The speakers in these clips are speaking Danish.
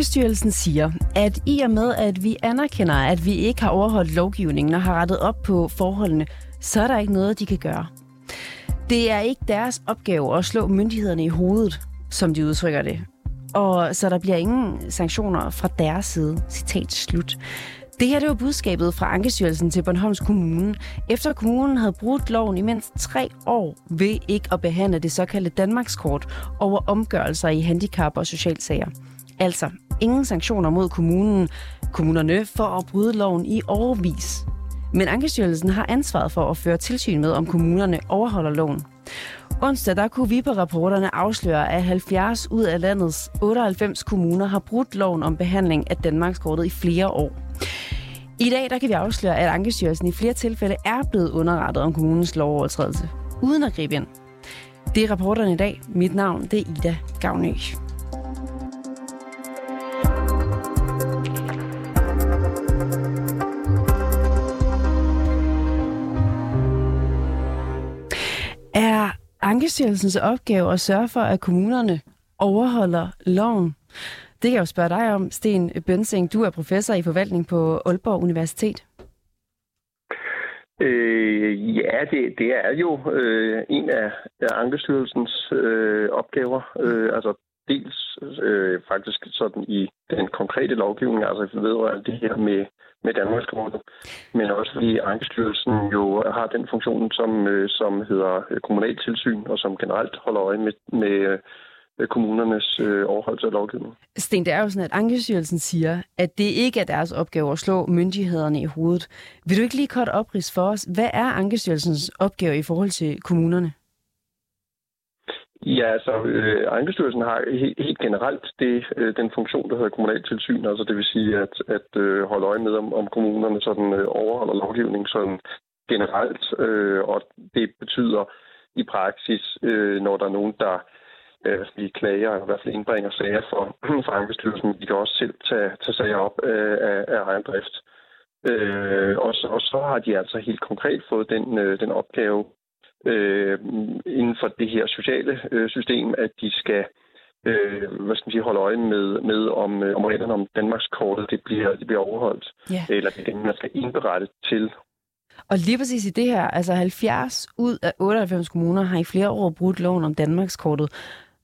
Ankestyrelsen siger, at i og med, at vi anerkender, at vi ikke har overholdt lovgivningen og har rettet op på forholdene, så er der ikke noget, de kan gøre. Det er ikke deres opgave at slå myndighederne i hovedet, som de udtrykker det. Og så der bliver ingen sanktioner fra deres side. Citat slut. Det her det var budskabet fra Ankestyrelsen til Bornholms Kommune, efter kommunen havde brudt loven i mindst tre år ved ikke at behandle det såkaldte Danmarkskort over omgørelser i handicap- og socialsager. Altså ingen sanktioner mod kommunen, kommunerne for at bryde loven i overvis. Men Ankestyrelsen har ansvaret for at føre tilsyn med, om kommunerne overholder loven. Onsdag der kunne vi på rapporterne afsløre, at 70 ud af landets 98 kommuner har brudt loven om behandling af Danmarkskortet i flere år. I dag der kan vi afsløre, at Ankestyrelsen i flere tilfælde er blevet underrettet om kommunens lovovertrædelse, uden at gribe ind. Det er rapporterne i dag. Mit navn det er Ida Gavnø. Ankestyrelsens opgave at sørge for, at kommunerne overholder loven? Det kan jeg jo spørge dig om, Sten Bønsing. Du er professor i forvaltning på Aalborg Universitet. Øh, ja, det, det er jo øh, en af, af Ankestyrelsens øh, opgaver. Øh, altså dels øh, faktisk sådan i den konkrete lovgivning, altså vedrørende det her med, med Danmarkskortet, men også fordi Ankestyrelsen jo har den funktion, som, øh, som hedder øh, kommunaltilsyn, og som generelt holder øje med, med øh, kommunernes øh, overholdelse af lovgivningen. Sten, det er jo sådan, at Ankestyrelsen siger, at det ikke er deres opgave at slå myndighederne i hovedet. Vil du ikke lige kort oprids for os, hvad er Ankestyrelsens opgave i forhold til kommunerne? Ja, altså øh, Ankestyrelsen har helt, helt generelt det, øh, den funktion, der hedder kommunaltilsyn, altså det vil sige at, at øh, holde øje med, om, om kommunerne sådan, øh, overholder lovgivning sådan generelt, øh, og det betyder i praksis, øh, når der er nogen, der øh, vi klager, og i hvert fald indbringer sager for, for Ankestyrelsen. De kan også selv tage, tage sager op øh, af, af egen drift. Øh, og, og så har de altså helt konkret fået den, øh, den opgave øh, inden for det her sociale øh, system, at de skal øh, hvad skal man sige, holde øje med, med om, øh, om reglerne om Danmarkskortet det bliver, det bliver overholdt. Yeah. Eller det er det, man skal indberette til og lige præcis i det her, altså 70 ud af 98 kommuner har i flere år brudt loven om Danmarkskortet.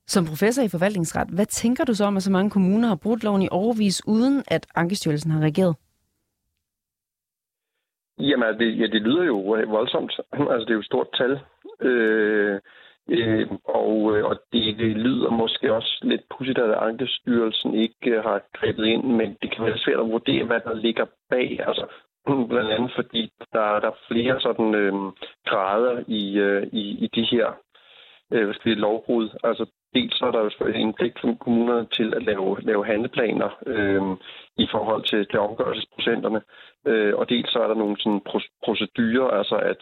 Som professor i forvaltningsret, hvad tænker du så om, at så mange kommuner har brudt loven i overvis, uden at Ankestyrelsen har reageret? Jamen, altså, det, ja, det lyder jo voldsomt. Altså, det er jo et stort tal. Øh, øh, og, øh, og det, det lyder måske også lidt pudsigt, at Ankestyrelsen ikke øh, har grebet ind, men det kan være svært at vurdere, hvad der ligger bag. Altså, blandt andet fordi der, der er flere sådan øh, grader i, øh, i, i de her øh, lovbrud. Altså dels så er der jo en pligt for kommunerne til at lave, lave handleplaner øh, i forhold til, til omgørelsesprocenterne, øh, og dels så er der nogle sådan procedurer, altså at,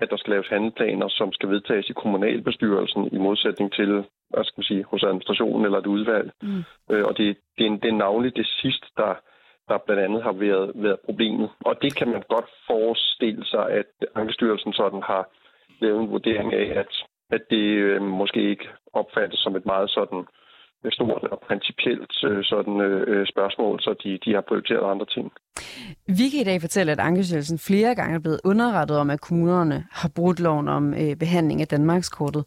at der skal laves handleplaner, som skal vedtages i kommunalbestyrelsen i modsætning til, hvad skal man sige, hos administrationen eller et udvalg. Mm. Øh, og det, det, er, det er navnligt det sidste, der, der blandt andet har været, været problemet. Og det kan man godt forestille sig, at Ankestyrelsen sådan har lavet en vurdering af, at at det øh, måske ikke opfattes som et meget sådan øh, stort og principielt øh, sådan, øh, spørgsmål, så de, de har prioriteret andre ting. Vi kan i dag fortælle, at Ankestyrelsen flere gange er blevet underrettet om, at kommunerne har brudt loven om øh, behandling af Danmarkskortet.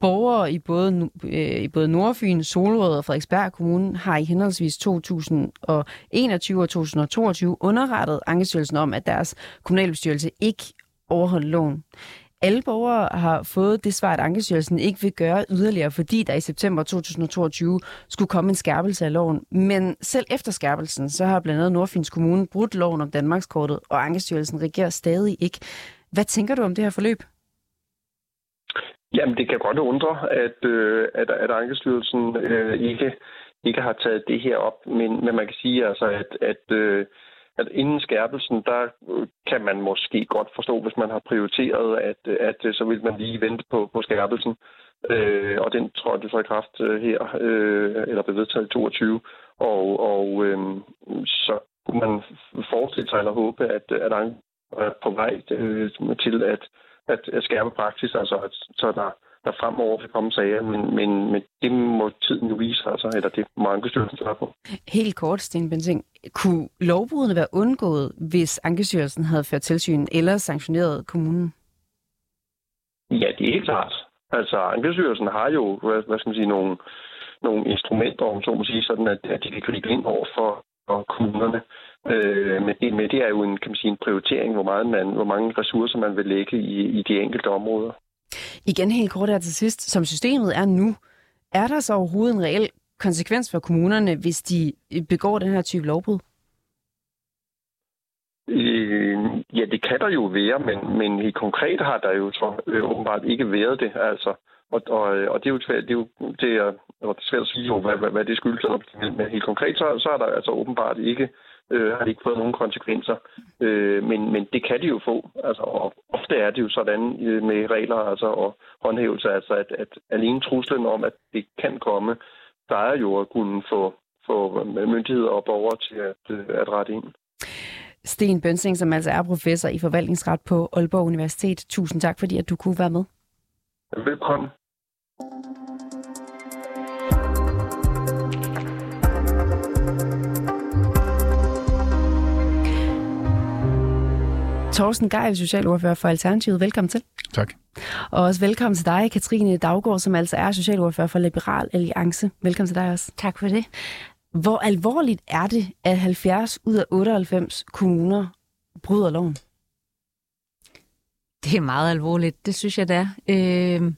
Borgere i både, øh, i både Nordfyn, Solrød og Frederiksberg Kommune har i henholdsvis 2021 og 2022 underrettet Ankestyrelsen om, at deres kommunalbestyrelse ikke overholdt loven alle borgere har fået det svar, at Ankestyrelsen ikke vil gøre yderligere, fordi der i september 2022 skulle komme en skærpelse af loven. Men selv efter skærpelsen, så har blandt andet Nordfyns Kommune brudt loven om Danmarkskortet, og Ankestyrelsen regerer stadig ikke. Hvad tænker du om det her forløb? Jamen, det kan godt undre, at, øh, at, at Ankestyrelsen øh, ikke, ikke har taget det her op, men, men man kan sige altså, at, at øh, at inden skærpelsen, der øh, kan man måske godt forstå, hvis man har prioriteret, at, at øh, så vil man lige vente på, på skærpelsen. Øh, og den tror jeg, så i kraft øh, her, øh, eller blev vedtaget i 22. Og, og øh, så kunne man forestille sig eller håbe, at, at er på vej øh, til at, at, at skærpe praksis, altså at, så der der fremover vil komme sager, men, men, men det må tiden jo vise, altså, eller det må Ankestyrelsen svare på. Helt kort, Sten Bensing. Kunne lovbrudene være undgået, hvis Ankestyrelsen havde ført tilsyn eller sanktioneret kommunen? Ja, det er helt klart. Altså, Ankestyrelsen har jo, hvad, hvad skal man sige, nogle, nogle instrumenter, om så må sige, sådan at, at de kan gribe ind over for, for kommunerne. Øh, men, det, men det er jo en, kan man sige, en prioritering, hvor, meget man, hvor mange ressourcer man vil lægge i, i de enkelte områder. Igen helt kort her til sidst. Som systemet er nu, er der så overhovedet en reel konsekvens for kommunerne, hvis de øh, begår den her type lovbrud? Øh, ja, det kan der jo være, men, men i konkret har der jo så øh, åbenbart ikke været det. Altså, og, og, øh, og det er jo svært, det er jo det er, og det er svært at sige, jo, hvad, hvad, hvad det skyldes. Men helt konkret, så, så er der altså åbenbart ikke øh, har det ikke fået nogen konsekvenser. Øh, men, men det kan de jo få. Altså, og ofte er det jo sådan øh, med regler altså, og håndhævelse, altså, at, at alene truslen om, at det kan komme, plejer jo at kunne få, få myndigheder og borgere til at, øh, at rette ind. Sten Bønsing, som altså er professor i forvaltningsret på Aalborg Universitet. Tusind tak, fordi at du kunne være med. Velkommen. Torsten Geil, socialordfører for Alternativet. Velkommen til. Tak. Og også velkommen til dig, Katrine Daggaard, som altså er socialordfører for Liberal Alliance. Velkommen til dig også. Tak for det. Hvor alvorligt er det, at 70 ud af 98 kommuner bryder loven? Det er meget alvorligt, det synes jeg, det er. Øh,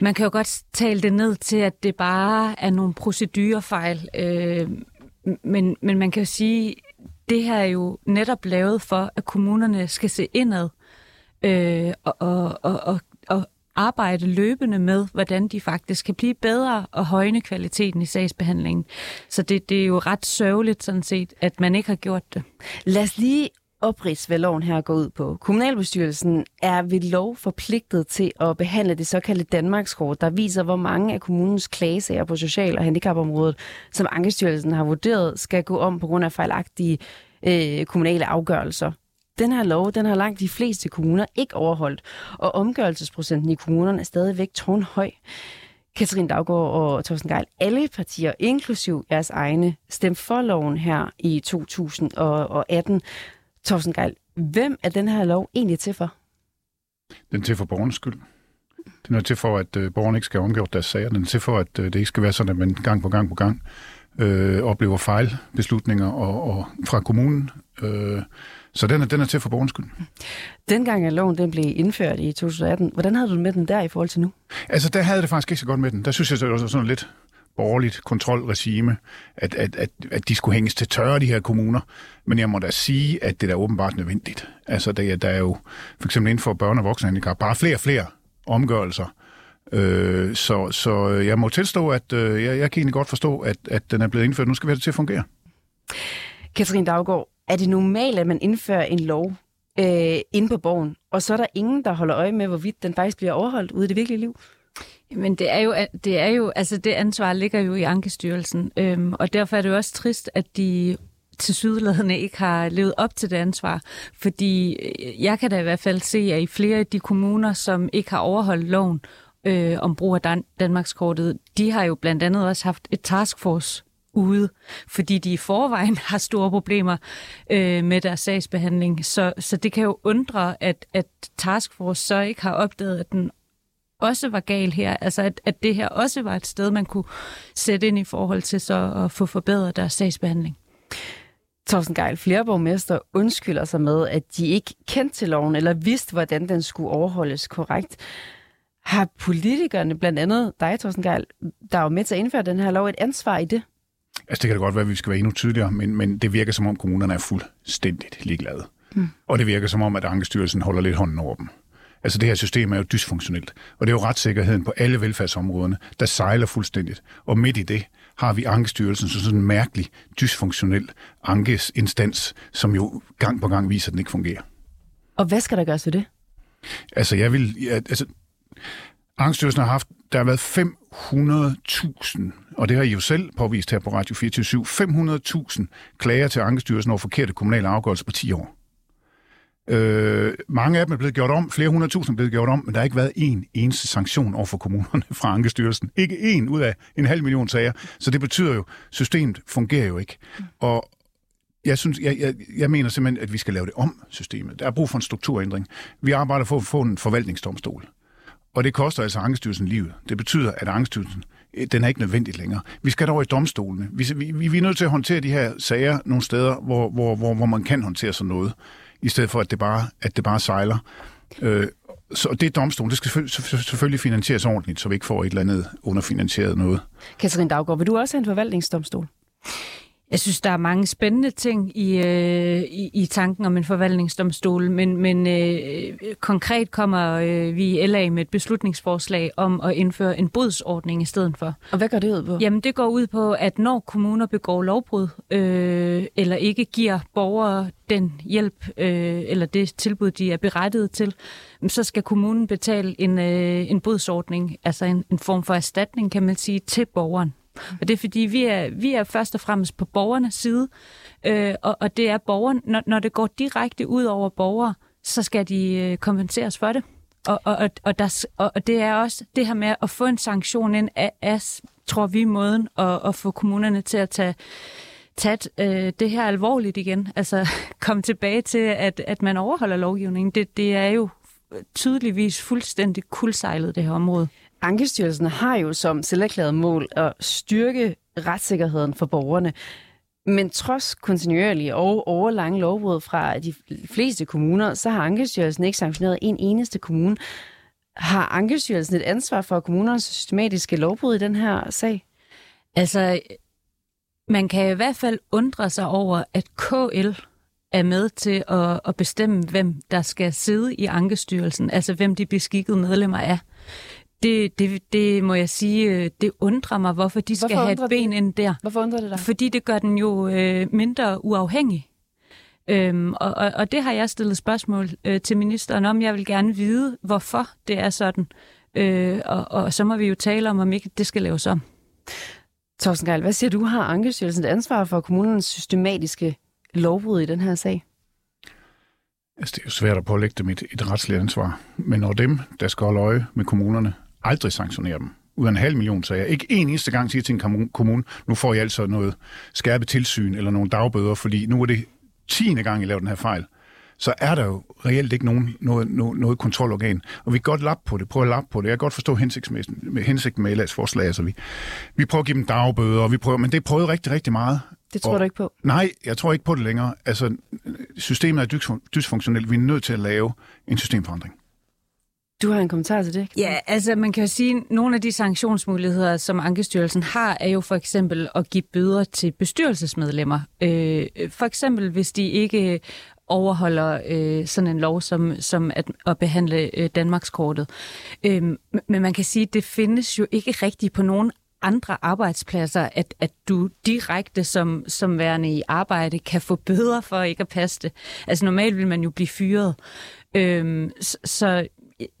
man kan jo godt tale det ned til, at det bare er nogle procedurefejl. Øh, men, men man kan jo sige, det her er jo netop lavet for, at kommunerne skal se indad øh, og, og, og, og, og arbejde løbende med, hvordan de faktisk kan blive bedre og højne kvaliteten i sagsbehandlingen. Så det, det er jo ret sørgeligt sådan set, at man ikke har gjort det. Lad os lige oprids, hvad loven her går ud på. Kommunalbestyrelsen er ved lov forpligtet til at behandle det såkaldte Danmarkskort, der viser, hvor mange af kommunens klagesager på social- og handicapområdet, som Ankestyrelsen har vurderet, skal gå om på grund af fejlagtige øh, kommunale afgørelser. Den her lov, den har langt de fleste kommuner ikke overholdt, og omgørelsesprocenten i kommunerne er stadigvæk tårnhøj. Katrine Daggaard og Thorsten Geil, alle partier, inklusiv jeres egne, stemte for loven her i 2018. Thorsten Geil, hvem er den her lov egentlig til for? Den er til for borgernes skyld. Den er til for, at øh, borgerne ikke skal omgøre deres sager. Den er til for, at øh, det ikke skal være sådan, at man gang på gang på gang øh, oplever fejlbeslutninger og, og fra kommunen. Øh, så den er, den er til for borgernes skyld. Dengang at loven den blev indført i 2018, hvordan havde du det med den der i forhold til nu? Altså, der havde det faktisk ikke så godt med den. Der synes jeg, det var sådan lidt borgerligt kontrolregime, at, at, at, at de skulle hænges til tørre, de her kommuner. Men jeg må da sige, at det er åbenbart nødvendigt. Altså, der, der er jo for eksempel inden for børne- og voksenhandicap bare flere og flere omgørelser. Øh, så, så jeg må tilstå, at øh, jeg, jeg kan egentlig godt forstå, at, at den er blevet indført. Nu skal vi have det til at fungere. Katrine Daggaard, er det normalt, at man indfører en lov øh, inde på borgen, og så er der ingen, der holder øje med, hvorvidt den faktisk bliver overholdt ude i det virkelige liv? Men det er jo, det er jo, altså det ansvar ligger jo i Ankestyrelsen, øhm, og derfor er det jo også trist, at de til sydladende ikke har levet op til det ansvar. Fordi øh, jeg kan da i hvert fald se, at i flere af de kommuner, som ikke har overholdt loven øh, om brug af Dan- Danmarkskortet, de har jo blandt andet også haft et taskforce ude, fordi de i forvejen har store problemer øh, med deres sagsbehandling. Så, så det kan jo undre, at, at Taskforce så ikke har opdaget, at den også var gal her. Altså, at, at det her også var et sted, man kunne sætte ind i forhold til så at få forbedret deres sagsbehandling. Thorsten Geil, flere borgmester undskylder sig med, at de ikke kendte til loven eller vidste, hvordan den skulle overholdes korrekt. Har politikerne, blandt andet dig, Thorsten Geil, der er jo med til at indføre den her lov, et ansvar i det? Altså, det kan da godt være, at vi skal være endnu tydeligere, men, men det virker som om, kommunerne er fuldstændigt ligeglade. Mm. Og det virker som om, at Ankestyrelsen holder lidt hånden over dem. Altså det her system er jo dysfunktionelt, og det er jo retssikkerheden på alle velfærdsområderne, der sejler fuldstændigt. Og midt i det har vi Ankestyrelsen som sådan en mærkelig, dysfunktionel ankeinstans, som jo gang på gang viser, at den ikke fungerer. Og hvad skal der gøres ved det? Altså jeg vil, ja, altså Ankestyrelsen har haft, der har været 500.000, og det har I jo selv påvist her på Radio 24 500.000 klager til Ankestyrelsen over forkerte kommunale afgørelser på 10 år. Øh, mange af dem er blevet gjort om, flere hundredtusind er blevet gjort om, men der har ikke været en eneste sanktion over for kommunerne fra Ankestyrelsen. Ikke en ud af en halv million sager. Så det betyder jo, systemet fungerer jo ikke. Og jeg, synes, jeg, jeg, jeg mener simpelthen, at vi skal lave det om, systemet. Der er brug for en strukturændring. Vi arbejder for at få en forvaltningsdomstol. Og det koster altså Ankestyrelsen livet. Det betyder, at Ankestyrelsen øh, den er ikke nødvendig længere. Vi skal dog i domstolene. Vi, vi, vi er nødt til at håndtere de her sager nogle steder, hvor, hvor, hvor, hvor man kan håndtere sådan noget, i stedet for, at det bare, at det bare sejler. Øh, så det er domstolen. Det skal selvfølgelig finansieres ordentligt, så vi ikke får et eller andet underfinansieret noget. Katarina Daggaard, vil du også have en forvaltningsdomstol? Jeg synes, der er mange spændende ting i, øh, i, i tanken om en forvaltningsdomstol, men, men øh, konkret kommer øh, vi i LA med et beslutningsforslag om at indføre en bodsordning i stedet for. Og hvad går det ud på? Jamen, det går ud på, at når kommuner begår lovbrud, øh, eller ikke giver borgere den hjælp øh, eller det tilbud, de er berettiget til, så skal kommunen betale en, øh, en bodsordning, altså en, en form for erstatning, kan man sige, til borgeren. Og det er fordi, vi er, vi er først og fremmest på borgernes side, øh, og, og det er borgeren, når, når det går direkte ud over borgere, så skal de øh, kompenseres for det. Og, og, og, der, og det er også det her med at få en sanktion ind af, af tror vi, måden at, at få kommunerne til at tage tage øh, det her alvorligt igen. Altså komme tilbage til, at, at man overholder lovgivningen. Det, det er jo tydeligvis fuldstændig kuldsejlet, det her område. Ankestyrelsen har jo som selverklæret mål at styrke retssikkerheden for borgerne. Men trods kontinuerlige og overlange lovbrud fra de fleste kommuner, så har Ankestyrelsen ikke sanktioneret en eneste kommune. Har Ankestyrelsen et ansvar for kommunernes systematiske lovbrud i den her sag? Altså, man kan i hvert fald undre sig over, at KL er med til at, at bestemme, hvem der skal sidde i Ankestyrelsen, altså hvem de beskikkede medlemmer er. Det, det, det må jeg sige, øh, det undrer mig, hvorfor de skal hvorfor have et ben det? ind der. Hvorfor undrer det dig? Fordi det gør den jo øh, mindre uafhængig. Øhm, og, og, og det har jeg stillet spørgsmål øh, til ministeren om. Jeg vil gerne vide, hvorfor det er sådan. Øh, og, og så må vi jo tale om, om ikke det skal laves om. Torsten Geil, hvad siger du? Har Ankestyrelsen et ansvar for kommunens systematiske lovbrud i den her sag? Altså, det er jo svært at pålægge dem et, et retsligt ansvar. Men når dem, der skal holde øje med kommunerne, aldrig sanktionere dem. Ud af en halv million sager. Ikke en eneste gang siger til en kommune, nu får I altså noget skærpet tilsyn eller nogle dagbøder, fordi nu er det tiende gang, I laver den her fejl. Så er der jo reelt ikke nogen, noget, noget, noget kontrolorgan. Og vi kan godt lappe på det, prøve at lappe på det. Jeg kan godt forstå med, hensigten med LA's forslag. Altså vi, vi prøver at give dem dagbøder, og vi prøver, men det prøvet rigtig, rigtig meget. Det tror og, du ikke på? Nej, jeg tror ikke på det længere. Altså, systemet er dysfunktionelt. Vi er nødt til at lave en systemforandring. Du har en kommentar til det? Ja, altså man kan jo sige, at nogle af de sanktionsmuligheder, som Ankestyrelsen har, er jo for eksempel at give bøder til bestyrelsesmedlemmer. Øh, for eksempel hvis de ikke overholder øh, sådan en lov som, som at, at behandle øh, Danmarkskortet. Øh, men man kan sige, at det findes jo ikke rigtigt på nogen andre arbejdspladser, at, at du direkte som, som værende i arbejde kan få bøder for ikke at passe det. Altså normalt vil man jo blive fyret. Øhm, så, så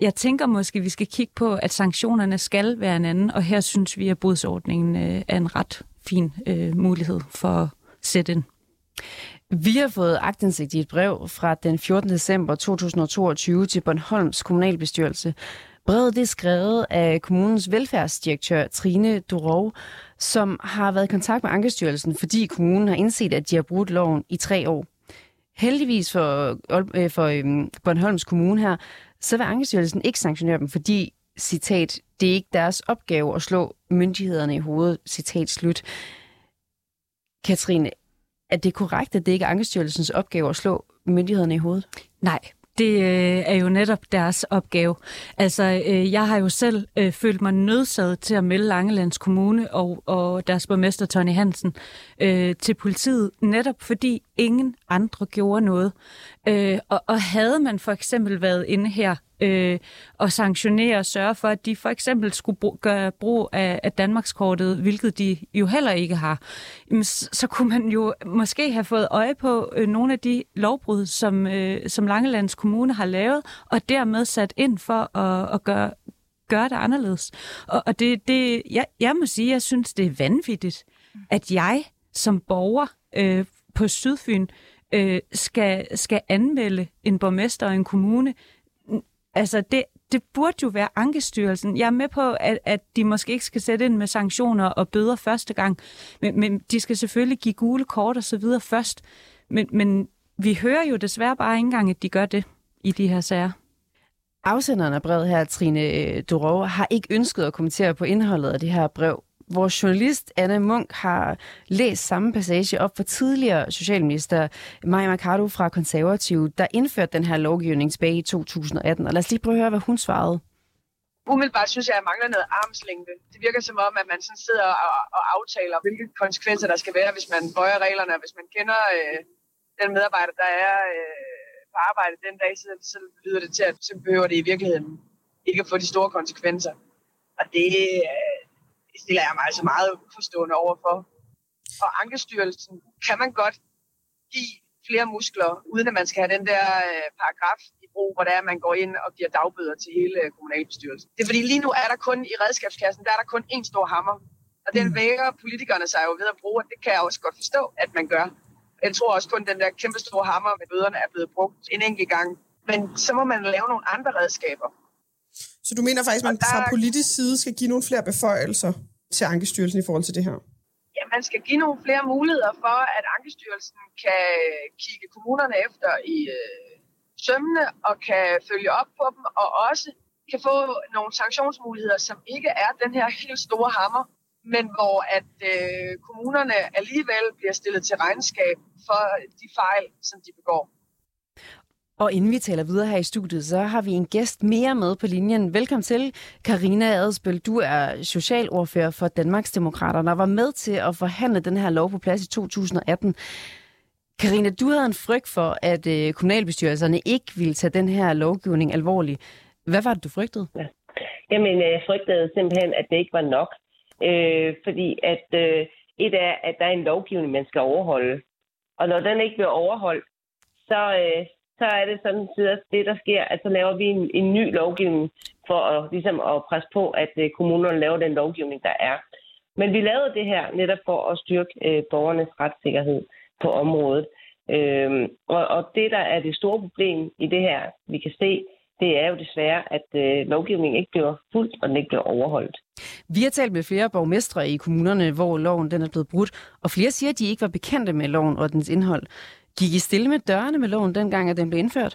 jeg tænker måske, at vi skal kigge på, at sanktionerne skal være en anden, og her synes vi, at bodsordningen øh, er en ret fin øh, mulighed for at sætte ind. Vi har fået agtindsigt i et brev fra den 14. december 2022 til Bornholms kommunalbestyrelse, Brevet det er skrevet af kommunens velfærdsdirektør Trine Durov, som har været i kontakt med Ankestyrelsen, fordi kommunen har indset, at de har brudt loven i tre år. Heldigvis for, øh, for øh, Bornholms Kommune her, så vil Ankestyrelsen ikke sanktionere dem, fordi, citat, det er ikke deres opgave at slå myndighederne i hovedet, citat slut. Katrine, er det korrekt, at det ikke er Ankestyrelsens opgave at slå myndighederne i hovedet? Nej, det øh, er jo netop deres opgave. Altså, øh, jeg har jo selv øh, følt mig nødsaget til at melde Langelands Kommune og, og deres borgmester Tony Hansen øh, til politiet, netop fordi ingen andre gjorde noget. Øh, og, og havde man for eksempel været inde her øh, og sanktionere og sørge for, at de for eksempel skulle br- gøre brug af, af Danmarkskortet, hvilket de jo heller ikke har, jamen, så, så kunne man jo måske have fået øje på øh, nogle af de lovbrud, som, øh, som Langelands Kommune har lavet, og dermed sat ind for at, at gøre, gøre det anderledes. Og, og det, det, jeg, jeg må sige, jeg synes, det er vanvittigt, at jeg som borger øh, på Sydfyn øh, skal, skal anmelde en borgmester og en kommune. Altså, det, det burde jo være Ankestyrelsen. Jeg er med på, at, at de måske ikke skal sætte ind med sanktioner og bøder første gang, men, men de skal selvfølgelig give gule kort og så videre først. Men, men vi hører jo desværre bare ikke engang, at de gør det i de her sager. Afsenderen af brevet her, Trine øh, Durov, har ikke ønsket at kommentere på indholdet af det her brev. Vores journalist Anna Munk har læst samme passage op for tidligere socialminister Maja Mercado fra Konservative, der indførte den her lovgivning tilbage i 2018. Og lad os lige prøve at høre, hvad hun svarede. Umiddelbart synes jeg, at jeg mangler noget armslængde. Det virker som om, at man sådan sidder og, og aftaler, hvilke konsekvenser der skal være, hvis man bøjer reglerne, og hvis man kender øh, den medarbejder, der er øh, på arbejde den dag, så, så lyder det til, at så behøver det i virkeligheden ikke at få de store konsekvenser. Og det, øh, det stiller jeg mig altså meget uforstående overfor. Og Ankestyrelsen kan man godt give flere muskler, uden at man skal have den der øh, paragraf i brug, hvor det er, at man går ind og giver dagbøder til hele øh, kommunalbestyrelsen. Det er fordi lige nu er der kun i redskabskassen, der er der kun én stor hammer. Og den mm. væger politikerne sig jo ved at bruge, og det kan jeg også godt forstå, at man gør. Jeg tror også kun, at den der kæmpe store hammer med bøderne er blevet brugt en enkelt gang. Men så må man lave nogle andre redskaber. Så du mener faktisk, at man der... fra politisk side skal give nogle flere beføjelser til Ankestyrelsen i forhold til det her? Ja, man skal give nogle flere muligheder for, at Ankestyrelsen kan kigge kommunerne efter i øh, sømmene og kan følge op på dem, og også kan få nogle sanktionsmuligheder, som ikke er den her helt store hammer, men hvor at øh, kommunerne alligevel bliver stillet til regnskab for de fejl, som de begår. Og inden vi taler videre her i studiet, så har vi en gæst mere med på linjen. Velkommen til, Karina Adelsbøl. Du er socialordfører for Danmarksdemokraterne og var med til at forhandle den her lov på plads i 2018. Karina, du havde en frygt for, at øh, kommunalbestyrelserne ikke ville tage den her lovgivning alvorligt. Hvad var det, du frygtede? Ja. Jamen, jeg frygtede simpelthen, at det ikke var nok. Øh, fordi at øh, et er, at der er en lovgivning, man skal overholde. Og når den ikke bliver overholdt, så, øh, så er det sådan at det, der sker, at så laver vi en, en ny lovgivning for at, ligesom at presse på, at øh, kommunerne laver den lovgivning, der er. Men vi lavede det her netop for at styrke øh, borgernes retssikkerhed på området. Øhm, og, og det, der er det store problem i det her, vi kan se, det er jo desværre, at øh, lovgivningen ikke bliver fuldt, og den ikke bliver overholdt. Vi har talt med flere borgmestre i kommunerne, hvor loven den er blevet brudt, og flere siger, at de ikke var bekendte med loven og dens indhold. Gik I stille med dørene med loven dengang, at den blev indført?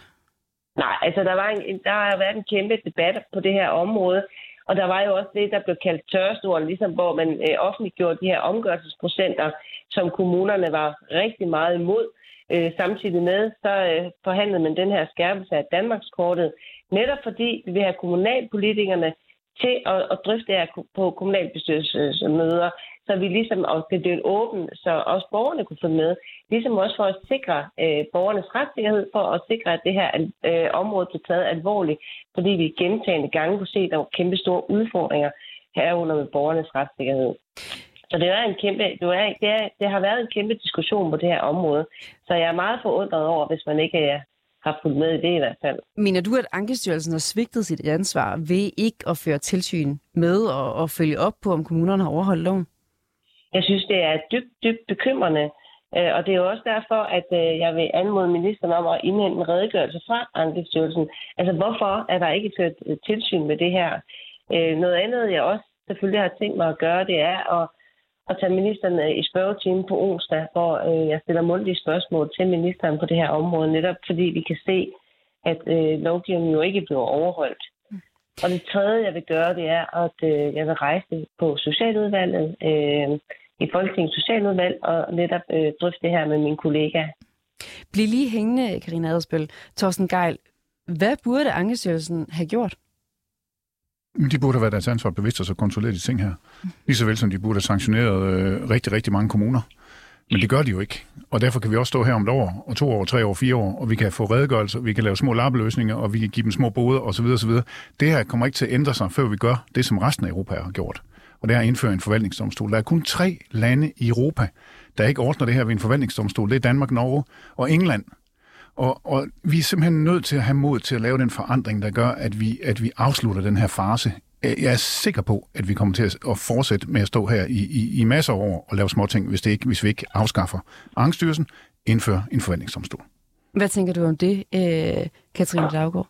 Nej, altså der, var en, der har været en kæmpe debat på det her område, og der var jo også det, der blev kaldt tørrestolen, ligesom hvor man øh, offentliggjorde de her omgørelsesprocenter, som kommunerne var rigtig meget imod. Øh, samtidig med, så øh, forhandlede man den her skærpelse af Danmarkskortet, netop fordi vi vil have kommunalpolitikerne til at, at drøfte det her på kommunalbestyrelsesmøder, så vi ligesom og skal det åben, så også borgerne kunne få med. Ligesom også for at sikre øh, borgernes retssikkerhed, for at sikre, at det her øh, område blev taget alvorligt, fordi vi gentagende gange kunne se, at der var kæmpe store udfordringer herunder med borgernes retssikkerhed. Så det, er en kæmpe, det, er, det, er, det har været en kæmpe diskussion på det her område. Så jeg er meget forundret over, hvis man ikke er, har fulgt med i det i hvert fald. Mener du, at Ankestyrelsen har svigtet sit ansvar ved ikke at føre tilsyn med og, og følge op på, om kommunerne har overholdt loven? Jeg synes, det er dybt, dybt bekymrende. Øh, og det er jo også derfor, at øh, jeg vil anmode ministeren om at indhente en redegørelse fra Ankestyrelsen. Altså, hvorfor er der ikke ført øh, tilsyn med det her? Noget andet, jeg også selvfølgelig har tænkt mig at gøre, det er at, at tage ministeren i spørgetime på onsdag, hvor jeg stiller mundtlige spørgsmål til ministeren på det her område, netop fordi vi kan se, at lovgivningen jo ikke bliver overholdt. Og det tredje, jeg vil gøre, det er, at jeg vil rejse på Socialudvalget, i Folketingets Socialudvalg og netop øh, drøfte det her med min kollega. Bliv lige hængende, Karina Adersbøl. Torsten Geil, hvad burde Ankestyrelsen have gjort? De burde have været deres ansvar bevidst og så kontrolleret de ting her. Lige så vel som de burde have sanktioneret øh, rigtig, rigtig mange kommuner. Men det gør de jo ikke. Og derfor kan vi også stå her om et år, og to år, tre år, fire år, og vi kan få redegørelser, vi kan lave små lappeløsninger, og vi kan give dem små boder osv. osv. Det her kommer ikke til at ændre sig, før vi gør det, som resten af Europa har gjort og det er at indføre en forvaltningsdomstol. Der er kun tre lande i Europa, der ikke ordner det her ved en forvaltningsdomstol. Det er Danmark, Norge og England. Og, og vi er simpelthen nødt til at have mod til at lave den forandring, der gør, at vi, at vi afslutter den her fase. Jeg er sikker på, at vi kommer til at fortsætte med at stå her i, i, i masser af år og lave små ting, hvis, det ikke, hvis vi ikke afskaffer Angststyrelsen indfører en forvaltningsdomstol. Hvad tænker du om det, øh, Katrine Daggaard?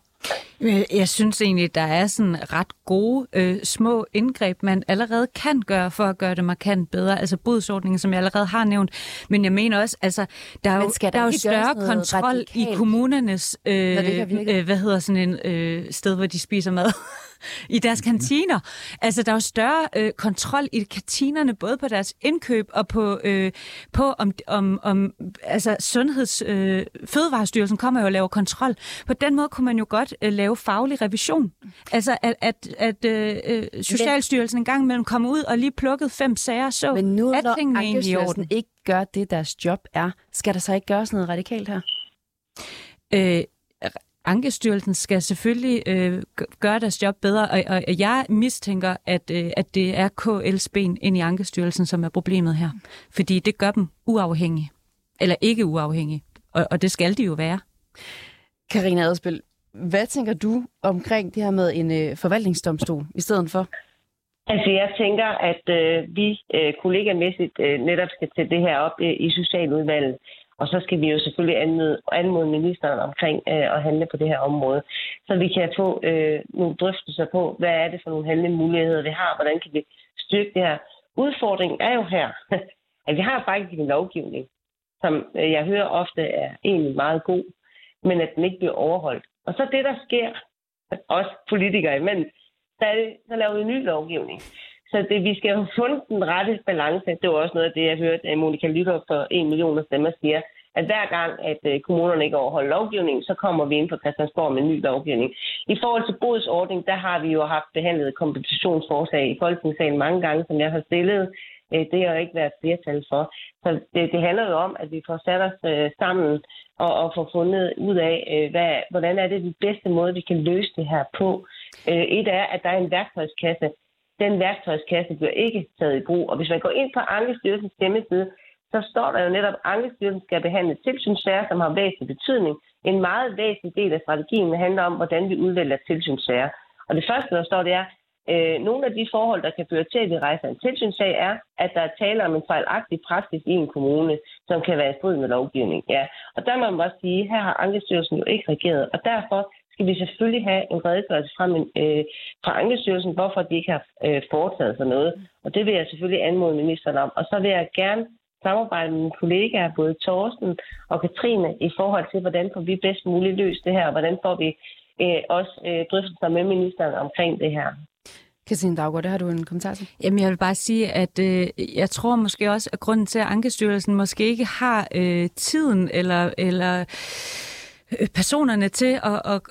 Jeg synes egentlig, der er sådan ret gode øh, små indgreb, man allerede kan gøre for at gøre det markant bedre. Altså bodsordningen, som jeg allerede har nævnt. Men jeg mener også, altså, der er jo, der der er jo større kontrol radikalt? i kommunernes, øh, øh, hvad hedder sådan en øh, sted, hvor de spiser mad. i deres mhm. kantiner. Altså, der er jo større øh, kontrol i kantinerne, både på deres indkøb og på, øh, på om, om, om altså, Sundheds... Øh, Fødevarestyrelsen kommer jo og laver kontrol. På den måde kunne man jo godt øh, lave faglig revision. Altså, at, at, at øh, øh Socialstyrelsen en gang imellem kommer ud og lige plukkede fem sager, så Men nu, at når Ankestyrelsen ikke gør det, deres job er, skal der så ikke gøres noget radikalt her? Øh, Ankestyrelsen skal selvfølgelig øh, gøre deres job bedre, og, og jeg mistænker, at, øh, at det er KL's ben ind i Ankestyrelsen, som er problemet her. Fordi det gør dem uafhængige. Eller ikke uafhængige. Og, og det skal de jo være. Karina Adspil, hvad tænker du omkring det her med en øh, forvaltningsdomstol i stedet for? Altså, jeg tænker, at øh, vi øh, kollegamæssigt øh, netop skal tage det her op øh, i Socialudvalget. Og så skal vi jo selvfølgelig anmode, anmode ministeren omkring øh, at handle på det her område, så vi kan få øh, nogle drøftelser på, hvad er det for nogle handlemuligheder, vi har, hvordan kan vi styrke det her. Udfordringen er jo her, at vi har faktisk en lovgivning, som øh, jeg hører ofte er egentlig meget god, men at den ikke bliver overholdt. Og så det, der sker, også politikere imellem, så, er det, så laver vi en ny lovgivning. Så det, vi skal have fundet den rette balance. Det var også noget af det, jeg hørte Monika Lytter for en million af stemmer siger, at hver gang, at øh, kommunerne ikke overholder lovgivningen, så kommer vi ind på Christiansborg med en ny lovgivning. I forhold til bodsordning, der har vi jo haft behandlet kompensationsforslag i Folketingssalen mange gange, som jeg har stillet. Øh, det har jo ikke været flertal for. Så det, det handler jo om, at vi får sat os øh, sammen og, og får fundet ud af, øh, hvad, hvordan er det den bedste måde, vi kan løse det her på. Øh, et er, at der er en værktøjskasse, den værktøjskasse bliver ikke taget i brug. Og hvis man går ind på Ankestyrelsens hjemmeside, så står der jo netop, at Ankestyrelsen skal behandle tilsynssager, som har væsentlig betydning. En meget væsentlig del af strategien handler om, hvordan vi udvælger tilsynssager. Og det første, der står, det er, øh, nogle af de forhold, der kan føre til, at vi rejser en tilsynssag, er, at der er tale om en fejlagtig praksis i en kommune, som kan være i strid med lovgivning. Ja. Og der må man bare sige, at her har Ankestyrelsen jo ikke reageret. Og derfor skal vi selvfølgelig have en redegørelse fra, min, øh, fra Ankestyrelsen, hvorfor de ikke har øh, foretaget sig noget. Og det vil jeg selvfølgelig anmode ministeren om. Og så vil jeg gerne samarbejde med mine kollegaer, både Thorsten og Katrine, i forhold til, hvordan får vi bedst muligt løst det her, og hvordan får vi øh, også øh, drøftelser med ministeren omkring det her. Katrine Daggaard, det har du en kommentar til? Jamen, jeg vil bare sige, at øh, jeg tror måske også, at grunden til, at Ankestyrelsen måske ikke har øh, tiden eller, eller Øh, personerne til at, at,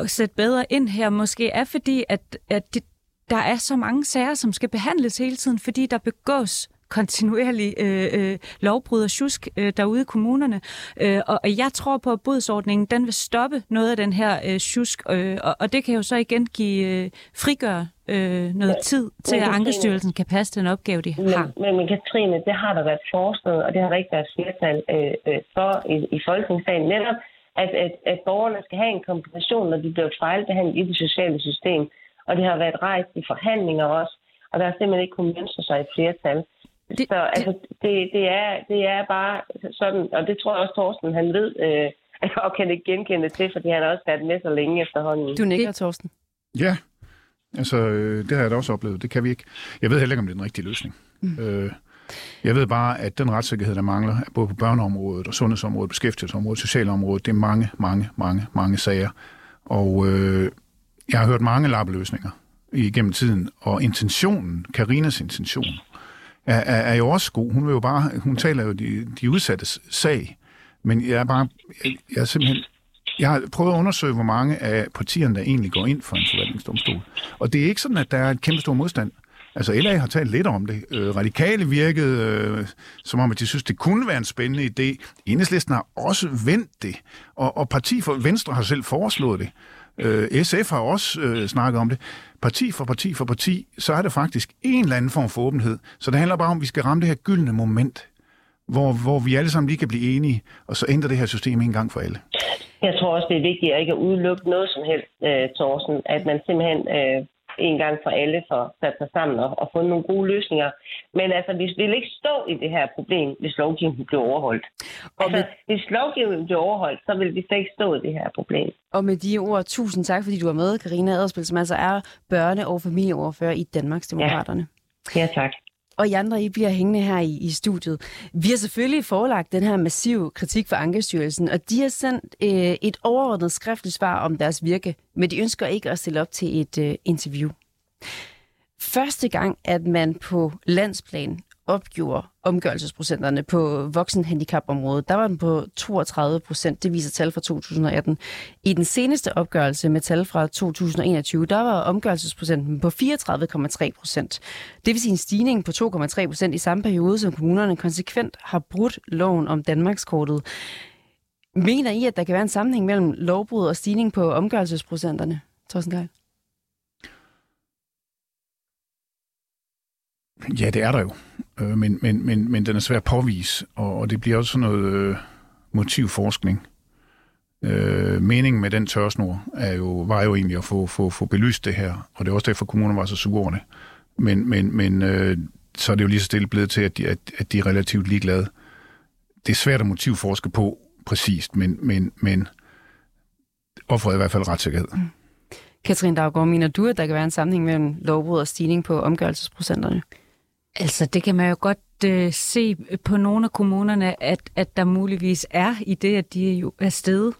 at sætte bedre ind her, måske er fordi, at, at de, der er så mange sager, som skal behandles hele tiden, fordi der begås kontinuerlig øh, øh, lovbrud og tjusk øh, derude i kommunerne. Øh, og, og jeg tror på, at bodsordningen den vil stoppe noget af den her øh, tjusk, øh, og, og det kan jo så igen give øh, frigøre øh, noget ja, tid til, at Ankestyrelsen kan passe den opgave, de men, har. Men, men Katrine, det har der været foreslået, og det har der ikke været flertal øh, øh, for i, i Folketingssalen. Netop at, at, at borgerne skal have en kompensation, når de bliver fejlbehandlet i det sociale system. Og det har været rejst i forhandlinger også, og der er simpelthen ikke kunnet mønstre sig et flertal. Det, så altså, det, det, er, det er bare sådan, og det tror jeg også, Thorsten, han ved, øh, og kan ikke genkende til, fordi han har også været med så længe efterhånden. Du nikker, Thorsten. Ja, altså øh, det har jeg da også oplevet. Det kan vi ikke. Jeg ved heller ikke, om det er den rigtige løsning. Mm. Øh, jeg ved bare, at den retssikkerhed, der mangler, både på børneområdet og sundhedsområdet, beskæftigelsesområdet, socialområdet, det er mange, mange, mange, mange sager. Og øh, jeg har hørt mange lappeløsninger igennem tiden, og intentionen, Karinas intention, er, er, er jo også god. Hun, vil jo bare, hun taler jo de, de udsattes sag, men jeg er bare, jeg, jeg er simpelthen, jeg har prøvet at undersøge, hvor mange af partierne, der egentlig går ind for en forvaltningsdomstol. Og det er ikke sådan, at der er et kæmpe stor modstand. Altså LA har talt lidt om det. Øh, radikale virkede, øh, som om at de synes, det kunne være en spændende idé. Enhedslisten har også vendt det, og, og Parti for Venstre har selv foreslået det. Øh, SF har også øh, snakket om det. Parti for parti for parti, så er det faktisk en eller anden form for åbenhed. Så det handler bare om, at vi skal ramme det her gyldne moment, hvor, hvor vi alle sammen lige kan blive enige, og så ændre det her system en gang for alle. Jeg tror også, det er vigtigt at ikke udelukke noget som helst, øh, uh, Thorsten, at man simpelthen uh, en gang for alle for sat sig sammen og, og fundet nogle gode løsninger. Men altså, vi vil ikke stå i det her problem, hvis lovgivningen bliver overholdt. Og altså, hvis lovgivningen bliver overholdt, så vil vi slet ikke stå i det her problem. Og med de ord, tusind tak, fordi du var med, Karina Aderspil, som altså er børne- og familieoverfører i Danmarks Demokraterne. Ja, ja tak og I andre, I bliver hængende her i, i studiet. Vi har selvfølgelig forelagt den her massive kritik for Ankestyrelsen, og de har sendt øh, et overordnet skriftligt svar om deres virke, men de ønsker ikke at stille op til et øh, interview. Første gang, at man på landsplan opgjorde omgørelsesprocenterne på voksenhandicapområdet, der var den på 32 procent. Det viser tal fra 2018. I den seneste opgørelse med tal fra 2021, der var omgørelsesprocenten på 34,3 procent. Det vil sige en stigning på 2,3 procent i samme periode, som kommunerne konsekvent har brudt loven om Danmarkskortet. Mener I, at der kan være en sammenhæng mellem lovbrud og stigning på omgørelsesprocenterne? Thorsten Geil? Ja, det er der jo. Øh, men, men, men, men den er svær at påvise, og, og det bliver også sådan noget øh, motivforskning. Øh, meningen med den tørsnor er jo, var jo egentlig at få, få, få belyst det her, og det er også derfor, kommunerne var så sure over det. Men, men, men øh, så er det jo lige så stille blevet til, at de, at, at de er relativt ligeglade. Det er svært at motivforske på præcist, men, men, men offeret er i hvert fald retssikkerhed. Mm. Katrine Daggaard, mener du, at der kan være en sammenhæng mellem lovbrud og stigning på omgørelsesprocenterne? Altså, det kan man jo godt øh, se på nogle af kommunerne, at, at der muligvis er i det, at de er jo er stedet.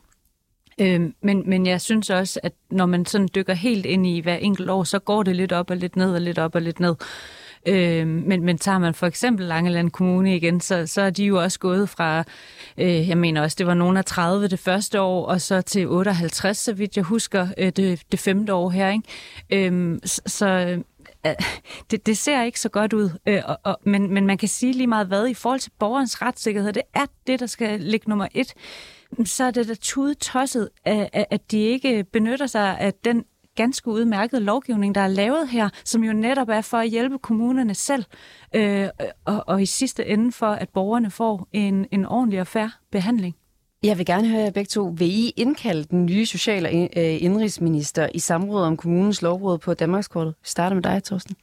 Øh, men, men jeg synes også, at når man sådan dykker helt ind i hver enkelt år, så går det lidt op og lidt ned og lidt op og lidt ned. Øh, men, men tager man for eksempel Langeland Kommune igen, så, så er de jo også gået fra, øh, jeg mener også, det var nogen af 30 det første år, og så til 58, så vidt jeg husker, øh, det, det femte år her. Ikke? Øh, så, så Øh, det, det ser ikke så godt ud, øh, og, og, men, men man kan sige lige meget hvad i forhold til borgerens retssikkerhed, det er det, der skal ligge nummer et, så er det da tudetosset, at, at de ikke benytter sig af den ganske udmærket lovgivning, der er lavet her, som jo netop er for at hjælpe kommunerne selv, øh, og, og i sidste ende for, at borgerne får en, en ordentlig og fair behandling. Jeg vil gerne høre jer begge to. Vil I indkalde den nye social- og øh, indrigsminister i samråd om kommunens lovbrud på Danmarkskortet? Vi starter med dig, Thorsten.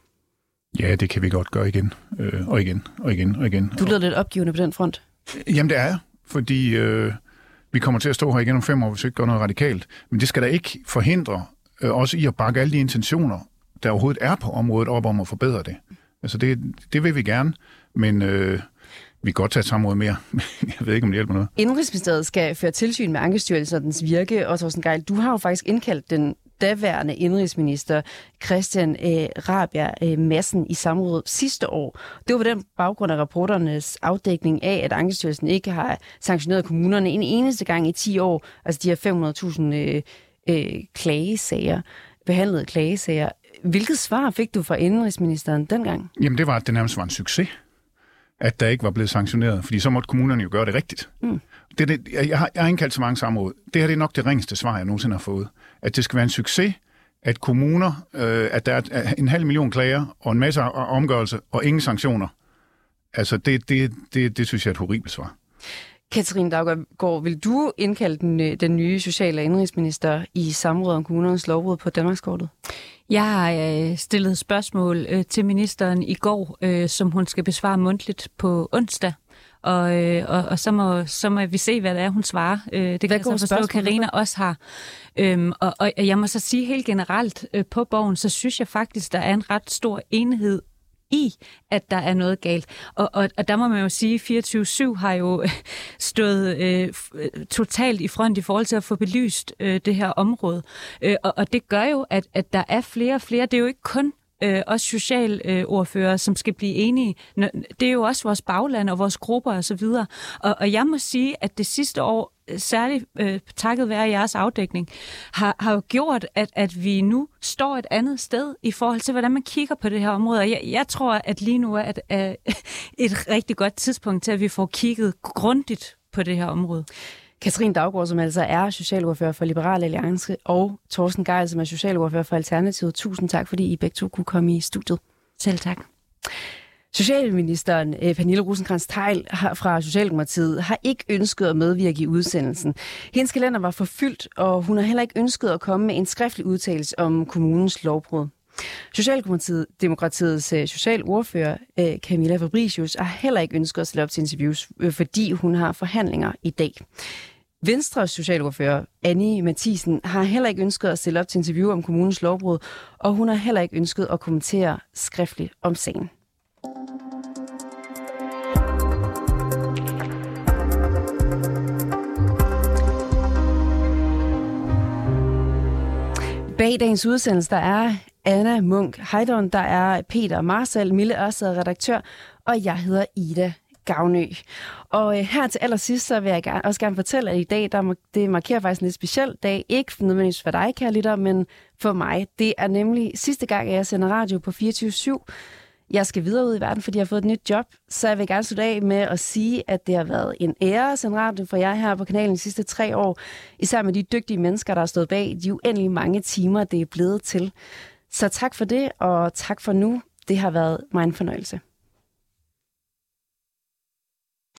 Ja, det kan vi godt gøre igen, øh, og igen, og igen, og igen. Du lyder lidt opgivende på den front. Jamen, det er jeg, fordi øh, vi kommer til at stå her igen om fem år, hvis vi ikke gør noget radikalt. Men det skal da ikke forhindre øh, os i at bakke alle de intentioner, der overhovedet er på området, op om at forbedre det. Altså, det, det vil vi gerne, men... Øh, vi kan godt tage et samråd mere. Jeg ved ikke, om det hjælper noget. Indrigsministeriet skal føre tilsyn med Ankestyrelsen og dens virke. Og Thorsten Geil, du har jo faktisk indkaldt den daværende indrigsminister Christian øh, Rabia øh, Madsen i samrådet sidste år. Det var på den baggrund af rapporternes afdækning af, at Ankestyrelsen ikke har sanktioneret kommunerne en eneste gang i 10 år. Altså de her 500.000 øh, øh, klagesager, behandlede klagesager. Hvilket svar fik du fra indrigsministeren dengang? Jamen det var, at det nærmest var en succes at der ikke var blevet sanktioneret, fordi så måtte kommunerne jo gøre det rigtigt. Mm. Det, det, jeg, har, jeg har indkaldt så mange samråd. Det her det er nok det ringeste svar, jeg nogensinde har fået. At det skal være en succes, at kommuner, øh, at der er en halv million klager og en masse omgørelser og ingen sanktioner. Altså, det, det, det, det synes jeg er et horribelt svar. Katrine Daggaard, vil du indkalde den, øh, den nye social- og indrigsminister i samråd om kommunernes lovbrud på Danmarkskortet? Jeg har øh, stillet spørgsmål øh, til ministeren i går, øh, som hun skal besvare mundtligt på onsdag. Og, øh, og, og så, må, så må vi se, hvad det er, hun svarer. Øh, det kan jeg så forstå, at Karina også har. Øhm, og, og jeg må så sige helt generelt øh, på bogen, så synes jeg faktisk, der er en ret stor enhed i, at der er noget galt. Og, og, og der må man jo sige, at 24-7 har jo øh, stået øh, øh, totalt i front i forhold til at få belyst øh, det her område. Øh, og, og det gør jo, at, at der er flere og flere. Det er jo ikke kun øh, også socialordfører, som skal blive enige. Det er jo også vores bagland og vores grupper osv. Og, og, og jeg må sige, at det sidste år, særligt øh, takket være jeres afdækning, har, har jo gjort, at, at vi nu står et andet sted i forhold til, hvordan man kigger på det her område. Og jeg, jeg tror, at lige nu er et, er et rigtig godt tidspunkt til, at vi får kigget grundigt på det her område. Katrine Daggaard, som altså er socialordfører for Liberal Alliance, og Thorsten Geil, som er socialordfører for Alternativet. Tusind tak, fordi I begge to kunne komme i studiet. Selv tak. Socialministeren eh, Pernille rosenkrantz teil fra Socialdemokratiet har ikke ønsket at medvirke i udsendelsen. Hendes kalender var forfyldt, og hun har heller ikke ønsket at komme med en skriftlig udtalelse om kommunens lovbrud. Socialdemokratiets øh, socialordfører øh, Camilla Fabricius har heller ikke ønsket at stille op til interviews, øh, fordi hun har forhandlinger i dag. Venstres socialordfører Annie Mathisen har heller ikke ønsket at stille op til interview om kommunens lovbrud, og hun har heller ikke ønsket at kommentere skriftligt om sagen. Bag dagens udsendelse, der er Anna Munk Heidon, der er Peter Marcel, Mille Ørsted, redaktør, og jeg hedder Ida Gavnø. Og øh, her til allersidst, så vil jeg gerne, også gerne fortælle, at i dag, der, det markerer faktisk en lidt speciel dag. Ikke nødvendigvis for dig, kære lytter, men for mig. Det er nemlig sidste gang, at jeg sender radio på 24 /7 jeg skal videre ud i verden, fordi jeg har fået et nyt job, så jeg vil gerne slutte af med at sige, at det har været en ære at sende radio for jer her på kanalen de sidste tre år, især med de dygtige mennesker, der har stået bag de uendelig mange timer, det er blevet til. Så tak for det, og tak for nu. Det har været mig en fornøjelse.